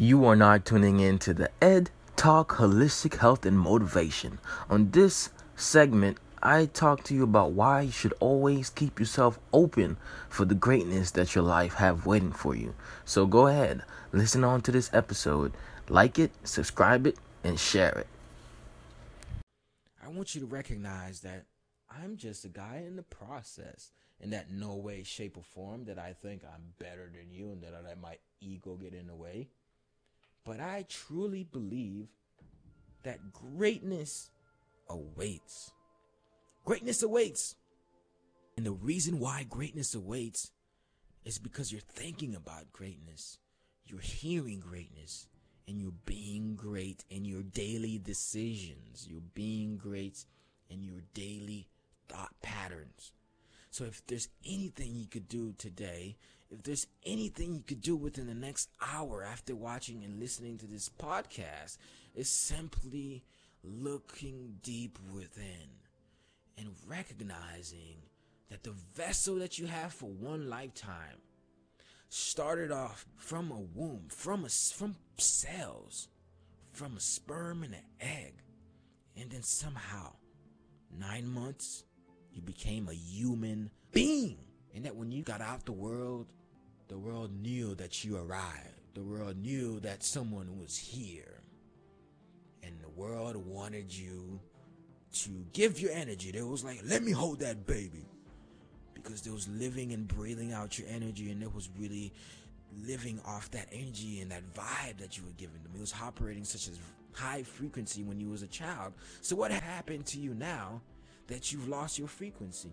You are not tuning in to the Ed Talk Holistic Health and Motivation. On this segment, I talk to you about why you should always keep yourself open for the greatness that your life have waiting for you. So go ahead, listen on to this episode, like it, subscribe it, and share it. I want you to recognize that I'm just a guy in the process, and that no way, shape, or form that I think I'm better than you and that I let my ego get in the way. But I truly believe that greatness awaits. Greatness awaits. And the reason why greatness awaits is because you're thinking about greatness, you're hearing greatness, and you're being great in your daily decisions. You're being great in your daily thought patterns. So if there's anything you could do today, if there's anything you could do within the next hour after watching and listening to this podcast, is simply looking deep within and recognizing that the vessel that you have for one lifetime started off from a womb, from a from cells, from a sperm and an egg, and then somehow, nine months, you became a human being, and that when you got out the world, the world knew that you arrived. The world knew that someone was here, and the world wanted you to give your energy. They was like, let me hold that baby. Because they was living and breathing out your energy and it was really living off that energy and that vibe that you were giving them. It was operating such a high frequency when you was a child. So what happened to you now that you've lost your frequency?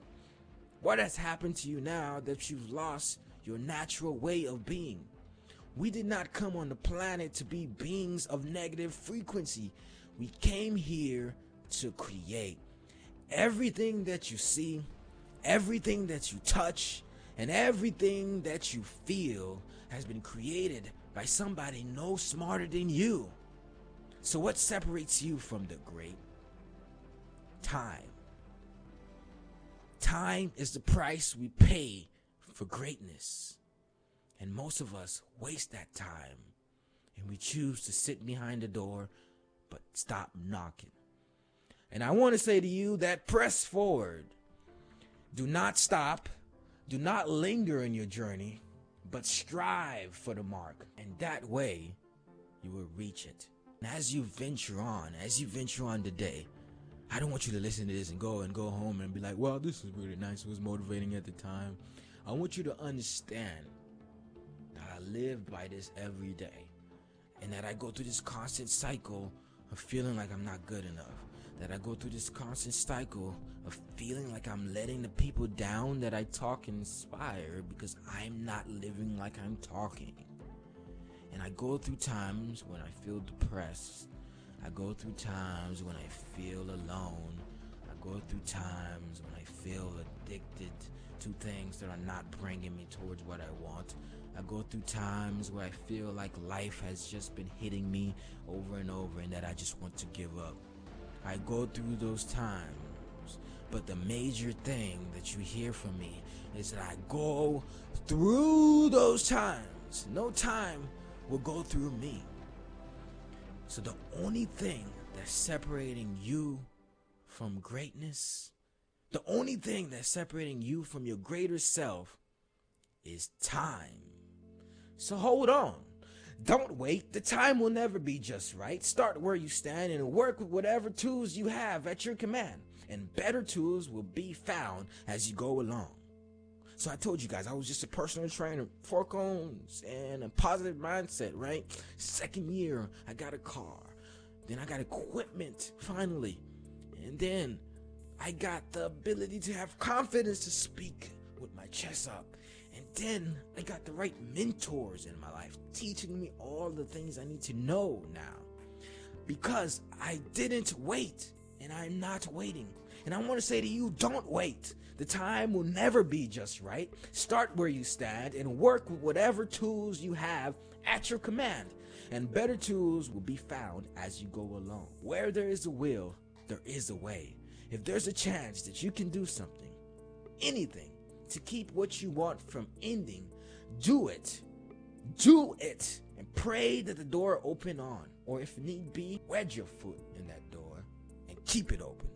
What has happened to you now that you've lost your natural way of being? We did not come on the planet to be beings of negative frequency. We came here to create. Everything that you see, everything that you touch, and everything that you feel has been created by somebody no smarter than you. So, what separates you from the great? Time. Time is the price we pay for greatness. And most of us waste that time and we choose to sit behind the door but stop knocking. And I want to say to you that press forward. Do not stop. Do not linger in your journey, but strive for the mark. And that way, you will reach it. And as you venture on, as you venture on today, I don't want you to listen to this and go and go home and be like, well, this was really nice. It was motivating at the time. I want you to understand that I live by this every day and that I go through this constant cycle of feeling like I'm not good enough that I go through this constant cycle of feeling like I'm letting the people down that I talk and inspire because I'm not living like I'm talking. And I go through times when I feel depressed. I go through times when I feel alone. I go through times when I feel addicted to things that are not bringing me towards what I want. I go through times where I feel like life has just been hitting me over and over and that I just want to give up. I go through those times. But the major thing that you hear from me is that I go through those times. No time will go through me. So the only thing that's separating you from greatness, the only thing that's separating you from your greater self is time. So hold on. Don't wait. The time will never be just right. Start where you stand and work with whatever tools you have at your command. And better tools will be found as you go along. So I told you guys I was just a personal trainer, four cones, and a positive mindset, right? Second year, I got a car. Then I got equipment, finally. And then I got the ability to have confidence to speak with my chest up. And then I got the right mentors in my life, teaching me all the things I need to know now. Because I didn't wait, and I'm not waiting. And I want to say to you, don't wait. The time will never be just right. Start where you stand and work with whatever tools you have at your command. And better tools will be found as you go along. Where there is a will, there is a way. If there's a chance that you can do something, anything, to keep what you want from ending, do it. Do it and pray that the door open on, or if need be, wedge your foot in that door and keep it open.